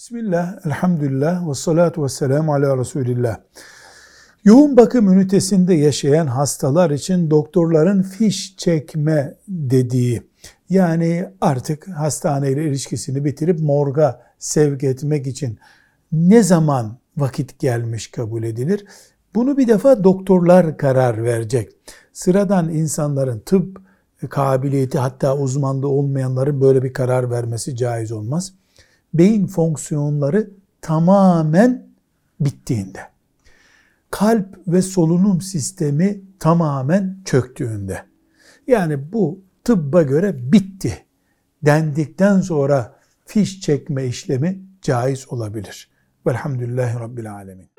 Bismillah, elhamdülillah ve salatu ve selamu ala Resulillah. Yoğun bakım ünitesinde yaşayan hastalar için doktorların fiş çekme dediği, yani artık hastaneyle ilişkisini bitirip morga sevk etmek için ne zaman vakit gelmiş kabul edilir? Bunu bir defa doktorlar karar verecek. Sıradan insanların tıp kabiliyeti hatta uzmanlığı olmayanların böyle bir karar vermesi caiz olmaz. Beyin fonksiyonları tamamen bittiğinde, kalp ve solunum sistemi tamamen çöktüğünde, yani bu tıbba göre bitti dendikten sonra fiş çekme işlemi caiz olabilir. Velhamdülillahi Rabbil Alemin.